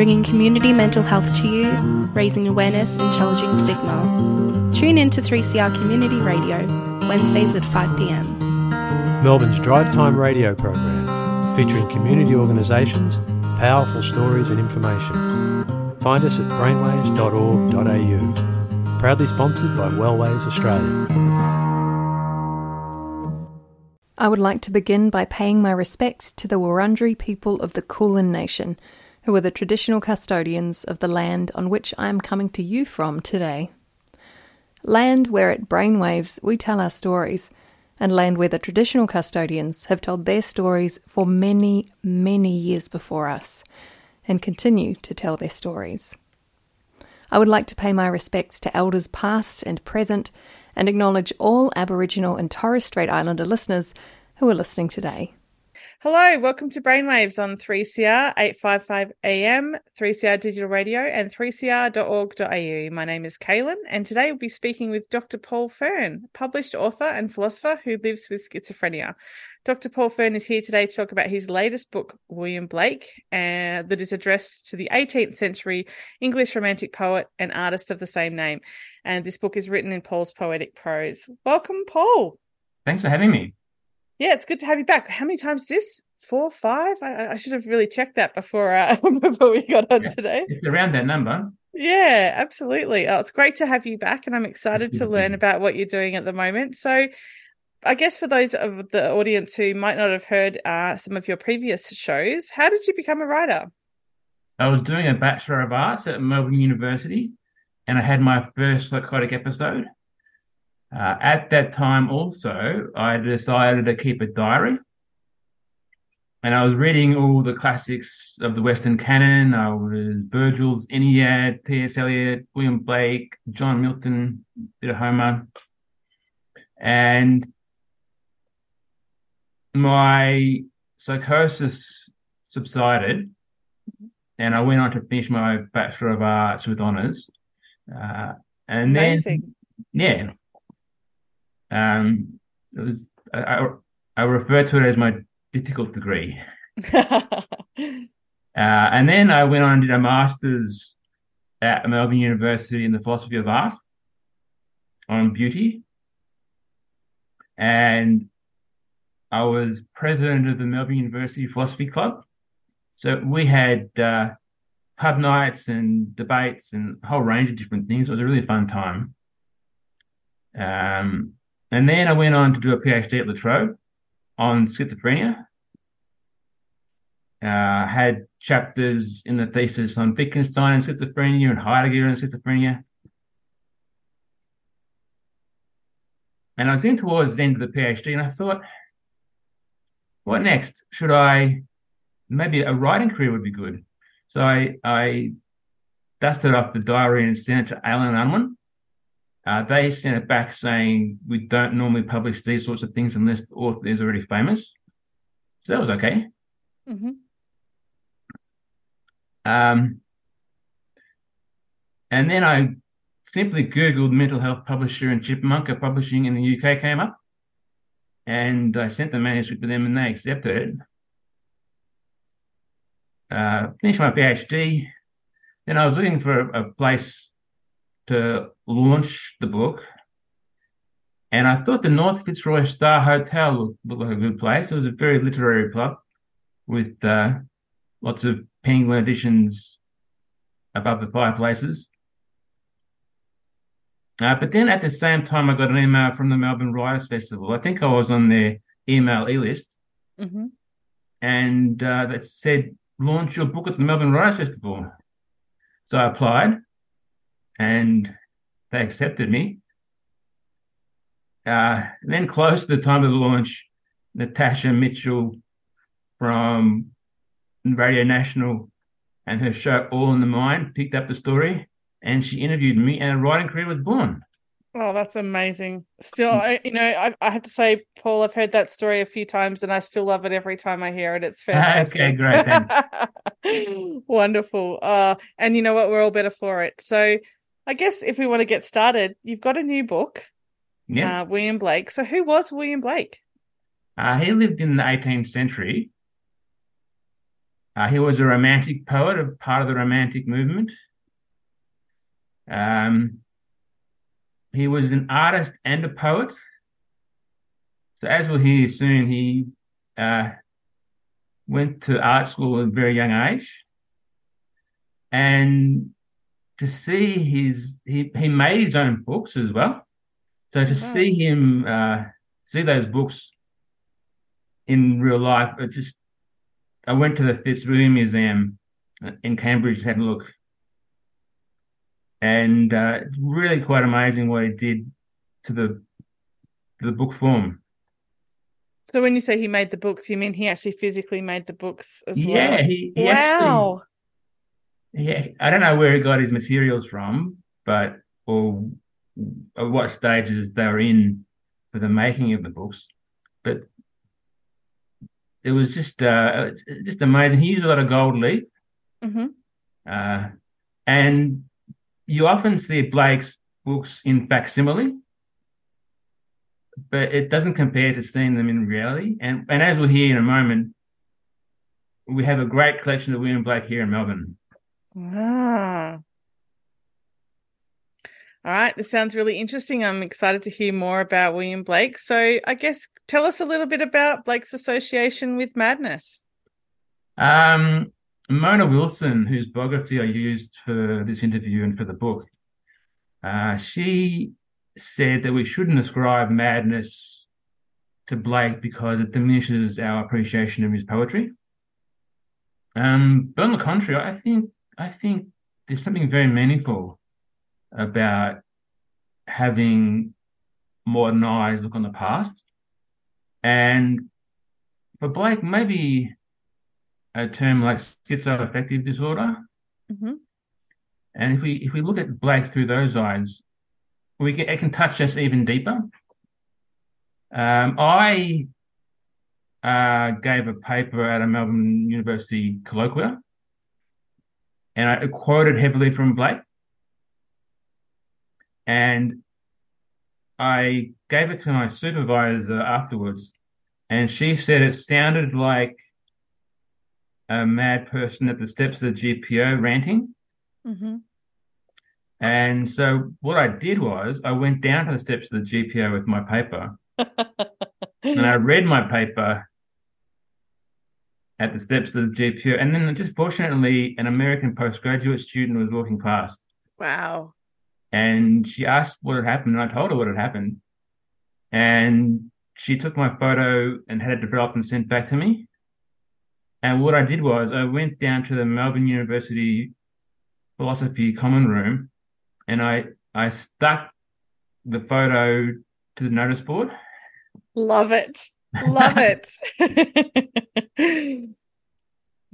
Bringing community mental health to you, raising awareness and challenging stigma. Tune in to 3CR Community Radio, Wednesdays at 5pm. Melbourne's Drive Time radio program, featuring community organisations, powerful stories and information. Find us at brainwaves.org.au. Proudly sponsored by Wellways Australia. I would like to begin by paying my respects to the Wurundjeri people of the Kulin Nation, who are the traditional custodians of the land on which I am coming to you from today. Land where at Brainwaves we tell our stories, and land where the traditional custodians have told their stories for many, many years before us, and continue to tell their stories. I would like to pay my respects to elders past and present, and acknowledge all Aboriginal and Torres Strait Islander listeners who are listening today. Hello, welcome to Brainwaves on 3CR 855 AM, 3CR Digital Radio, and 3cr.org.au. My name is Kaylin, and today we'll be speaking with Dr. Paul Fearne, published author and philosopher who lives with schizophrenia. Dr. Paul Fearne is here today to talk about his latest book, William Blake, uh, that is addressed to the 18th century English romantic poet and artist of the same name. And this book is written in Paul's poetic prose. Welcome, Paul. Thanks for having me. Yeah, it's good to have you back. How many times is this? Four, five? I, I should have really checked that before uh, before we got on Yeah, today. It's around that number. Yeah, absolutely. Oh, it's great to have you back, and I'm excited to learn about what you're doing at the moment. So, I guess for those of the audience who might not have heard uh, some of your previous shows, how did you become a writer? I was doing a Bachelor of Arts at Melbourne University, and I had my first psychotic episode. Uh, at that time, also, I decided to keep a diary. And I was reading all the classics of the Western canon. I was Virgil's Aeneid, T.S. Eliot, William Blake, John Milton, bit of Homer. And my psychosis subsided, and I went on to finish my Bachelor of Arts with honours. Uh, and Amazing. then, yeah, um, it was I, I, I refer to it as my difficult degree. Uh, and then I went on and did a master's at Melbourne University in the philosophy of art on beauty. And I was president of the Melbourne University Philosophy Club. So we had uh, pub nights and debates and a whole range of different things. It was a really fun time. Um, and then I went on to do a PhD at La Trobe on schizophrenia. Uh, had chapters in the thesis on Wittgenstein and schizophrenia and Heidegger and schizophrenia. And I was getting towards the end of the PhD and I thought, what next? Should I, maybe a writing career would be good. So I, I dusted off the diary and sent it to Alan Unwin. Uh, they sent it back saying, we don't normally publish these sorts of things unless the author is already famous. So that was okay. hmm Um, and then I simply Googled mental health publisher and Chipmunka Publishing in the UK came up. And I sent the manuscript to them and they accepted it. Uh, finished my PhD. Then I was looking for a, a place to launch the book. And I thought the North Fitzroy Star Hotel looked, looked like a good place. It was a very literary club with uh, lots of penguin editions above the fireplaces. Uh, but then at the same time, I got an email from the Melbourne Writers Festival. I think I was on their email e list, hmm and uh, that said, launch your book at the Melbourne Writers Festival. So I applied, and they accepted me. Uh, then, close to the time of the launch, Natasha Mitchell from Radio National and her show All in the Mind picked up the story and she interviewed me and a writing career was born. Oh, that's amazing. Still, I, you know, I, I have to say, Paul, I've heard that story a few times and I still love it every time I hear it. It's fantastic. Okay, great. Wonderful. Uh, and you know what? We're all better for it. So I guess if we want to get started, you've got a new book, Yeah. uh, William Blake. So who was William Blake? Uh, he lived in the 18th century. Uh, he was a romantic poet, a part of the Romantic movement. Um, he was an artist and a poet. So, as we'll hear soon, he uh, went to art school at a very young age. And to see his, he, he made his own books as well. So, to Wow. see him, uh, see those books in real life, it just, I went to the Fitzwilliam Museum in Cambridge, had a look. And uh, really quite amazing what he did to the to the book form. So when you say he made the books, you mean he actually physically made the books as Yeah, well? he, he actually, Wow. Yeah, I don't know where he got his materials from, but or, or what stages they were in for the making of the books, but it was just uh, just amazing. He used a lot of gold leaf, hmm uh, and you often see Blake's books in facsimile, but it doesn't compare to seeing them in reality. And and as we'll hear in a moment, we have a great collection of William Blake here in Melbourne. Ah. All right, this sounds really interesting. I'm excited to hear more about William Blake. So, I guess tell us a little bit about Blake's association with madness. Um, Mona Wilson, whose biography I used for this interview and for the book, uh, she said that we shouldn't ascribe madness to Blake because it diminishes our appreciation of his poetry. Um, but on the contrary, I think I think there's something very meaningful about having modern eyes look on the past. And for Blake, maybe a term like schizoaffective disorder. hmm And if we if we look at Blake through those eyes, we can, it can touch us even deeper. Um, I uh, gave a paper at a Melbourne University colloquia, and I quoted heavily from Blake, and I gave it to my supervisor afterwards, and she said it sounded like a mad person at the steps of the GPO ranting. hmm And so what I did was I went down to the steps of the GPO with my paper. And I read my paper at the steps of the GPO. And then just fortunately, an American postgraduate student was walking past wow. and she asked what had happened. And I told her what had happened. And she took my photo and had it developed and sent back to me. And what I did was I went down to the Melbourne University philosophy common room and I I stuck the photo to the notice board. Love it. Love it.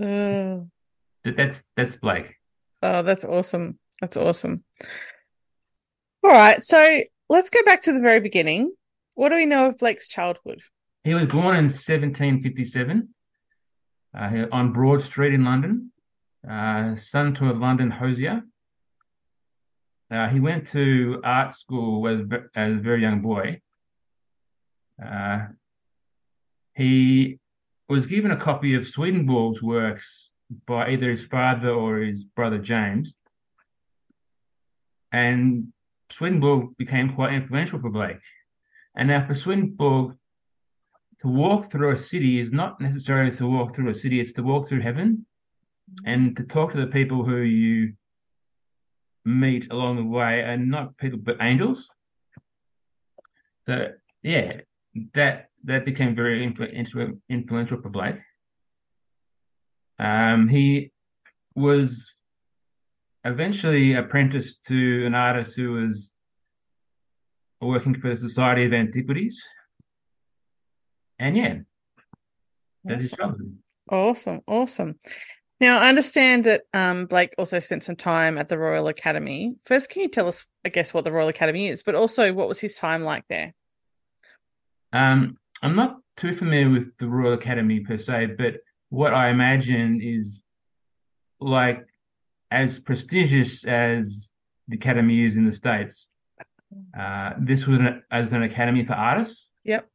Uh, That's that's Blake. oh, that's awesome. That's awesome. All right, so let's go back to the very beginning. What do we know of Blake's childhood? He was born in 1757 uh, on Broad Street in London, uh, son to a London hosier. Uh, he went to art school as, as a very young boy. Uh, he was given a copy of Swedenborg's works by either his father or his brother James. And Swedenborg became quite influential for Blake. And now for Swedenborg, to walk through a city is not necessarily to walk through a city, it's to walk through heaven and to talk to the people who you meet along the way and not people but angels. So yeah, that that became very influ- influ- influential for Blake. Um, he was eventually apprenticed to an artist who was working for the Society of Antiquaries. And yeah, that is Awesome. Awesome, awesome. Now, I understand that um, Blake also spent some time at the Royal Academy. First, can you tell us, I guess, what the Royal Academy is, but also what was his time like there? Um, I'm not too familiar with the Royal Academy per se, but what I imagine is like as prestigious as the Academy is in the States. Uh, this was an, as an academy for artists. Yep.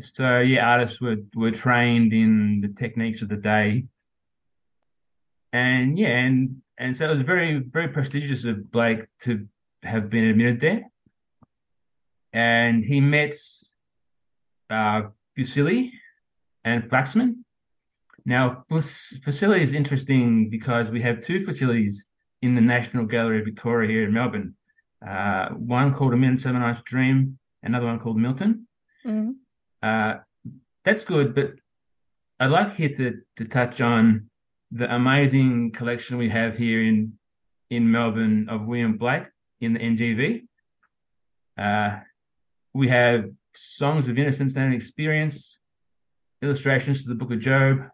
So yeah, artists were were trained in the techniques of the day, and yeah, and and so it was very very prestigious of Blake to have been admitted there, and he met uh, Fuseli and Flaxman. Now, Fuseli is interesting because we have two Fuselis in the National Gallery of Victoria here in Melbourne. Uh, one called A Midsummer Night's Dream, another one called Milton. Mm-hmm. Uh, that's good, but I'd like here to, to touch on the amazing collection we have here in in Melbourne of William Blake in the NGV. Uh, we have songs of innocence and experience, illustrations to the Book of Job,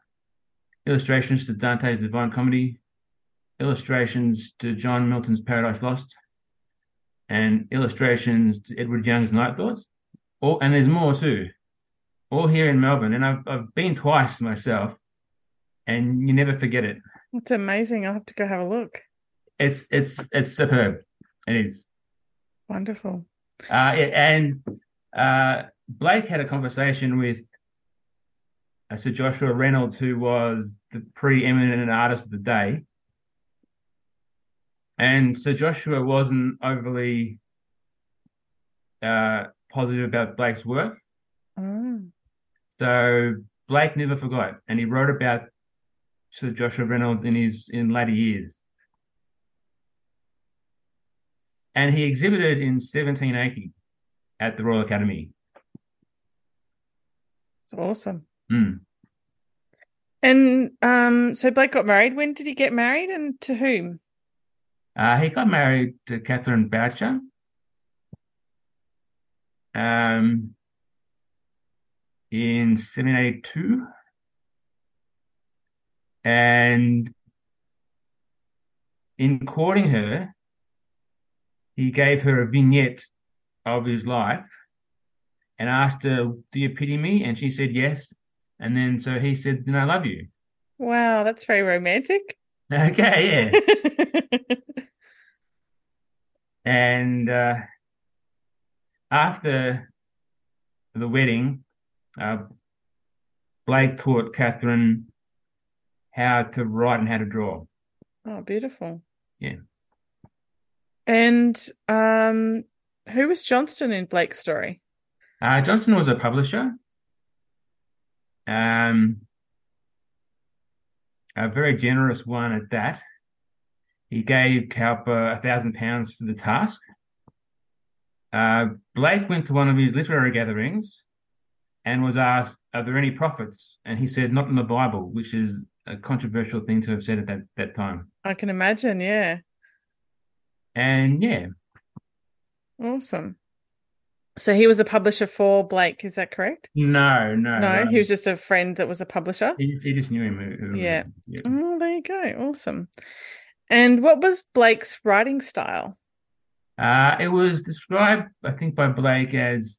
illustrations to Dante's Divine Comedy, illustrations to John Milton's Paradise Lost, and illustrations to Edward Young's Night Thoughts. All, and there's more too all here in Melbourne, and I've I've been twice myself, and you never forget it. It's amazing. I'll have to go have a look. It's it's it's superb. It is wonderful. Uh, and uh, Blake had a conversation with uh, Sir Joshua Reynolds, who was the preeminent artist of the day, and Sir Joshua wasn't overly uh, positive about Blake's work. Mm. So Blake never forgot, and he wrote about Sir Joshua Reynolds in his in later years. And he exhibited in 1780 at the Royal Academy. It's awesome. Mm. And um, so Blake got married. When did he get married, and to whom? Uh, he got married to Catherine Boucher. Um, in 1782. And in courting her, he gave her a vignette of his life and asked her, Do you pity me? And she said yes. And then so he said, Then I love you. Wow, that's very romantic. Okay, yeah. and uh, after the wedding, uh, Blake taught Catherine how to write and how to draw. Oh, beautiful. Yeah. And um, who was Johnson in Blake's story? Uh, Johnson was a publisher. Um, a very generous one at that. He gave Cowper a thousand pounds for the task. Uh, Blake went to one of his literary gatherings and was asked, Are there any prophets? And he said, Not in the Bible, which is a controversial thing to have said at that, that time. I can imagine, yeah. And yeah. Awesome. So he was a publisher for Blake, is that correct? No, no. No, he was just a friend that was a publisher. He, he just knew him. yeah. yeah. Oh, there you go. Awesome. And what was Blake's writing style? Uh, it was described, I think, by Blake as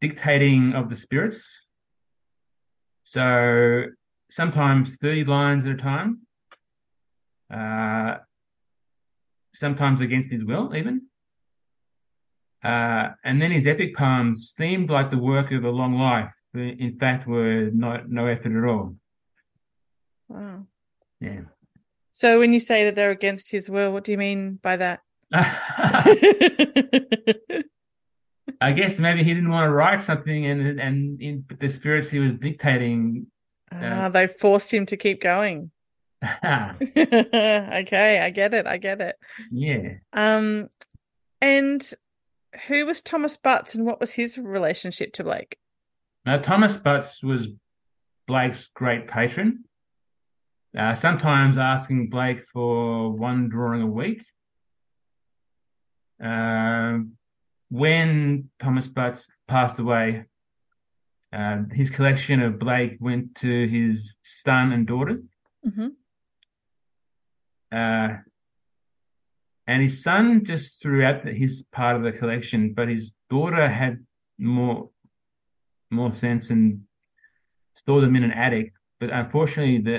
dictating of the spirits. So sometimes 30 lines at a time, uh, sometimes against his will, even. Uh, and then his epic poems seemed like the work of a long life, but in fact were not no effort at all. Wow. Yeah. So when you say that they're against his will, what do you mean by that? I guess maybe he didn't want to write something, and and in the spirits he was dictating. Ah, uh, they forced him to keep going. okay, I get it. I get it. Yeah. Um, and who was Thomas Butts, and what was his relationship to Blake? Now, Thomas Butts was Blake's great patron. Uh, sometimes asking Blake for one drawing a week. Um, when Thomas Butts passed away, Uh, his collection of Blake went to his son and daughter. hmm Uh, and his son just threw out the- his part of the collection, but his daughter had more more sense and stored them in an attic. But unfortunately, the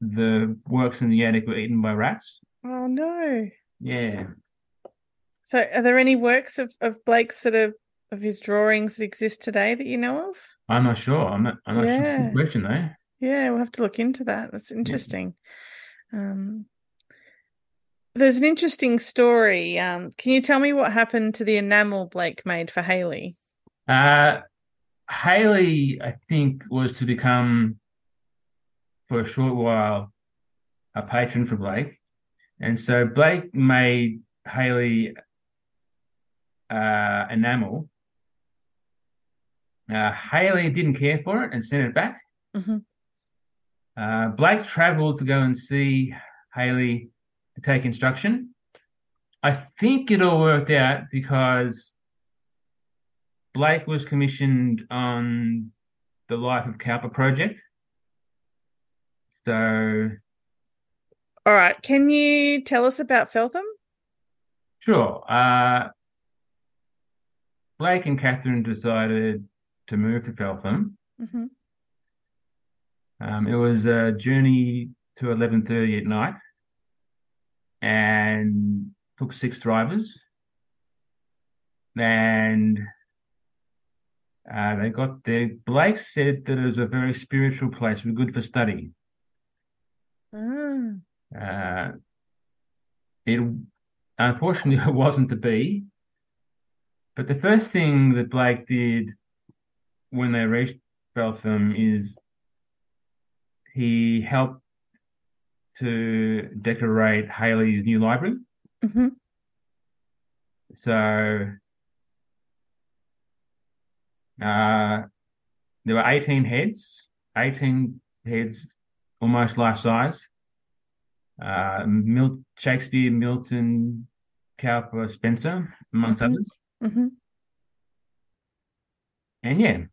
the works in the attic were eaten by rats. Oh no. Yeah. So are there any works of, of Blake's that are of his drawings that exist today that you know of? I'm not sure. I'm not. I'm not sure. Yeah. Good question though. Yeah, we'll have to look into that. That's interesting. Um, there's an interesting story. Um, can you tell me what happened to the enamel Blake made for Hayley? Uh, Hayley, I think, was to become for a short while a patron for Blake, and so Blake made Hayley uh, enamel. Uh, Hayley didn't care for it and sent it back. Mhm. Uh, Blake travelled to go and see Hayley take instruction. I think it all worked out because Blake was commissioned on the Life of Cowper project. So, All right. Can you tell us about Felpham? sure. Uh, Blake and Catherine decided to move to Felpham. hmm Um, it was a journey to 11:30 at night and took six drivers. And uh, they got there. Blake said that it was a very spiritual place, was good for study. Ah, Uh, it unfortunately it wasn't to be. But the first thing that Blake did when they reached Felpham is he helped to decorate Hayley's new library. mhm. So uh, there were 18 heads, 18 heads, almost life size. Uh, Mil- Shakespeare, Milton, Cowper, Spenser, amongst Mhm. others. Mhm. And yeah,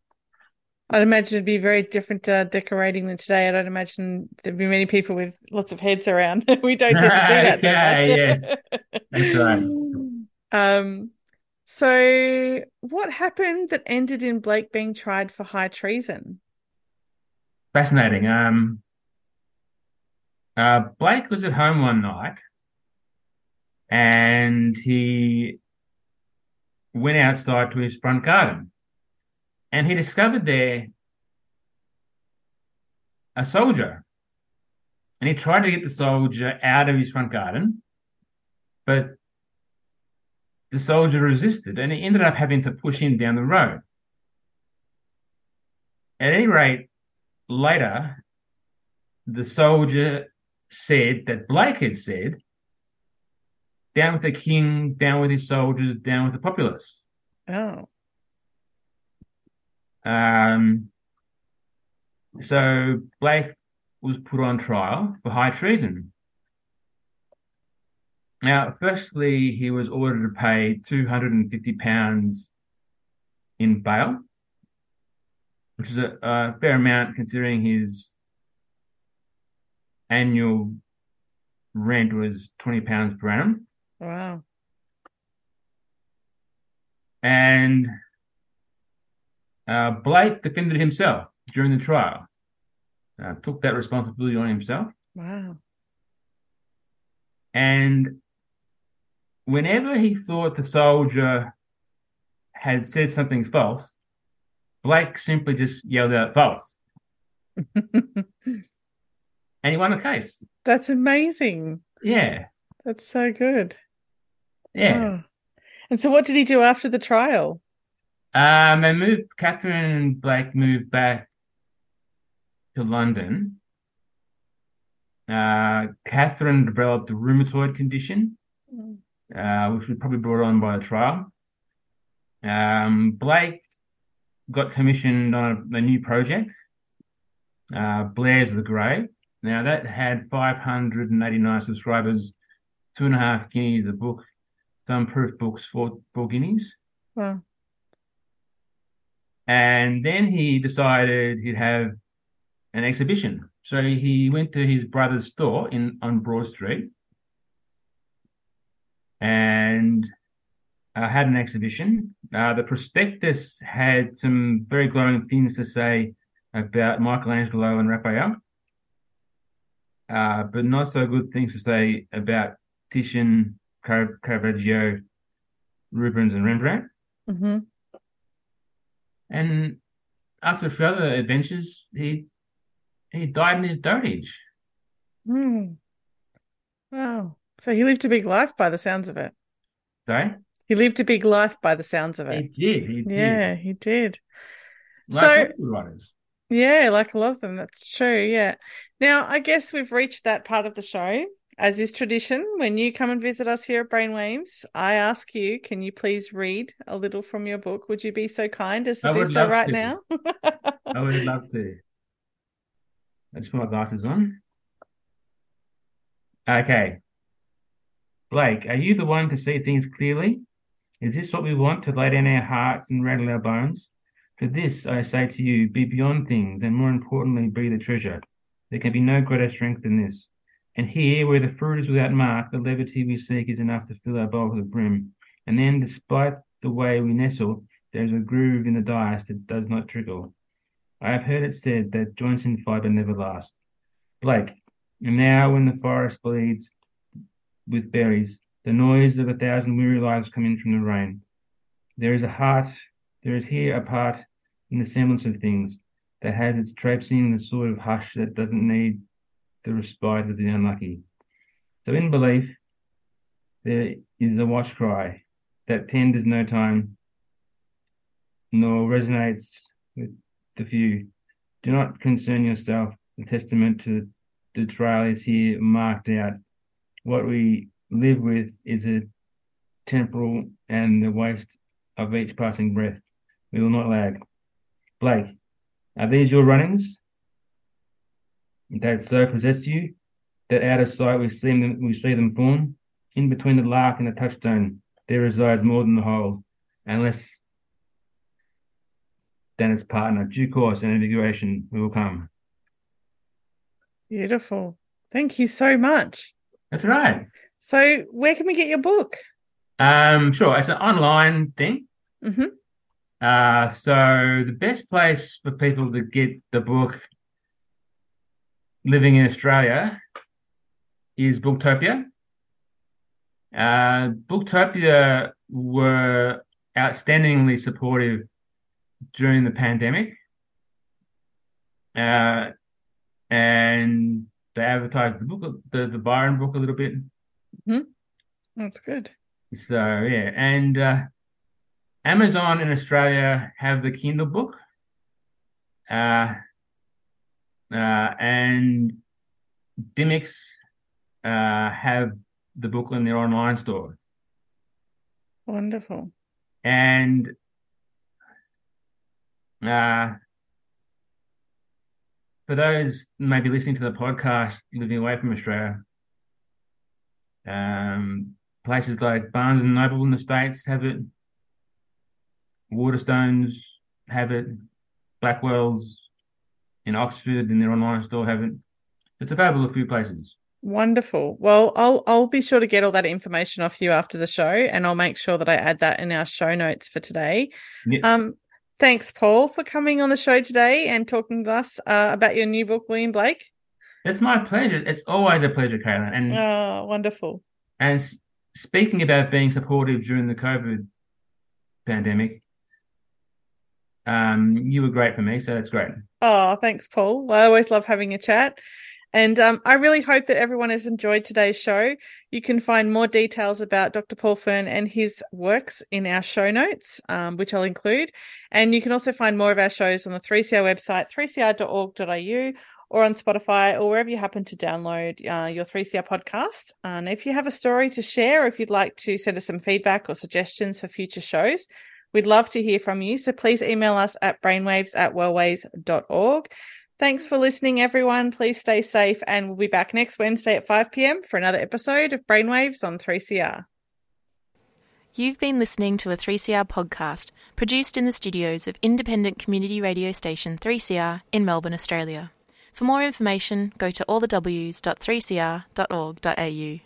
I'd imagine it'd be very different uh, decorating than today. I don't imagine there'd be many people with lots of heads around. we don't tend to do that that Okay, much. that's right. Um, so what happened that ended in Blake being tried for high treason? fascinating. Um, uh, Blake was at home one night and he went outside to his front garden and he discovered there a soldier. And he tried to get the soldier out of his front garden, but the soldier resisted and he ended up having to push him down the road. At any rate, later, the soldier said that Blake had said, down with the king, down with his soldiers, down with the populace. Oh, Um, so Blake was put on trial for high treason. Now, firstly, he was ordered to pay £250 in bail, which is a, a fair amount considering his annual rent was £20 per annum. wow. And uh, Blake defended himself during the trial, uh, took that responsibility on himself. Wow. And whenever he thought the soldier had said something false, Blake simply just yelled out false. And he won the case. That's amazing. Yeah. That's so good. Yeah. Oh. And so what did he do after the trial? Um, they moved, Catherine and Blake moved back to London. Uh, Catherine developed a rheumatoid condition, uh, which was probably brought on by the trial. Um, Blake got commissioned on a, a new project, uh, Blair's the Grave. Now that had 589 subscribers, two and a half guineas a book, some proof books, four, four guineas. And then he decided he'd have an exhibition. So he went to his brother's store in on Broad Street and uh, had an exhibition. Uh, the prospectus had some very glowing things to say about Michelangelo and Raphael, uh, but not so good things to say about Titian, Car- Caravaggio, Rubens, and Rembrandt. Mm-hmm. And after a few other adventures, he he died in his dotage. Mm. Wow. So he lived a big life by the sounds of it. Sorry? He lived a big life by the sounds of He it. did. He did. Yeah, he did. Like so- writers. Yeah, like a lot of them. That's true. Yeah. Now, I guess we've reached that part of the show. As is tradition, when you come and visit us here at Brainwaves, I ask you, can you please read a little from your book? Would you be so kind as to I do so right to. now? I would love to. I just put my glasses on. Okay. Blake, are you the one to see things clearly? Is this what we want to lay down our hearts and rattle our bones? For this, I say to you, be beyond things, and more importantly, be the treasure. There can be no greater strength than this. And here, where the fruit is without mark, the levity we seek is enough to fill our bowl to the brim. And then, despite the way we nestle, there is a groove in the dice that does not trickle. I have heard it said that joints in fibre never last. Blake, and now when the forest bleeds with berries, the noise of a thousand weary lives come in from the rain. There is a heart, there is here a part in the semblance of things that has its traipsing in the sort of hush that doesn't need the respite of the unlucky. So in belief, there is a watch cry that tenders no time, nor resonates with the few. Do not concern yourself. The testament to the trial is here marked out. What we live with is a temporal and the waste of each passing breath. We will not lag. Blake, are these your runnings? That so possess you that out of sight we see them we see them form? In between the lark and the touchstone, there resides more than the whole, and less than its partner. Due course and invigoration we will come. Beautiful. Thank you so much. That's right. So, where can we get your book? Um, sure. It's an online thing. hmm Uh, so the best place for people to get the book living in Australia is Booktopia. Uh, Booktopia were outstandingly supportive during the pandemic. Uh, and they advertised the book, the, the Byron book a little bit. Hmm, That's good. So yeah, and uh, Amazon in Australia have the Kindle book, uh, and Dymocks uh, have the book in their online store. Wonderful. And uh, for those maybe listening to the podcast living away from Australia, um, places like Barnes and Noble in the States have it, Waterstones have it, Blackwell's in Oxford in their online store have it. It's available a few places. Wonderful. Well, I'll I'll be sure to get all that information off you after the show, and I'll make sure that I add that in our show notes for today. Um, thanks, Paul, for coming on the show today and talking to us uh, about your new book, William Blake. It's my pleasure. It's always a pleasure, Kayla. And Oh, wonderful. and speaking about being supportive during the COVID pandemic, um, you were great for me, so that's great. Oh, thanks, Paul. I always love having a chat. And um, I really hope that everyone has enjoyed today's show. You can find more details about Dr. Paul Fearne and his works in our show notes, um, which I'll include. And you can also find more of our shows on the 3CR website, 3cr.org.au, or on Spotify, or wherever you happen to download uh, your 3CR podcast. And if you have a story to share, or if you'd like to send us some feedback or suggestions for future shows, we'd love to hear from you. So please email us at brainwaves at wellways.org. Thanks for listening, everyone. Please stay safe, and we'll be back next Wednesday at 5 p.m. for another episode of Brainwaves on 3CR. You've been listening to a 3CR podcast produced in the studios of independent community radio station 3CR in Melbourne, Australia. For more information, go to allthews.3cr.org.au.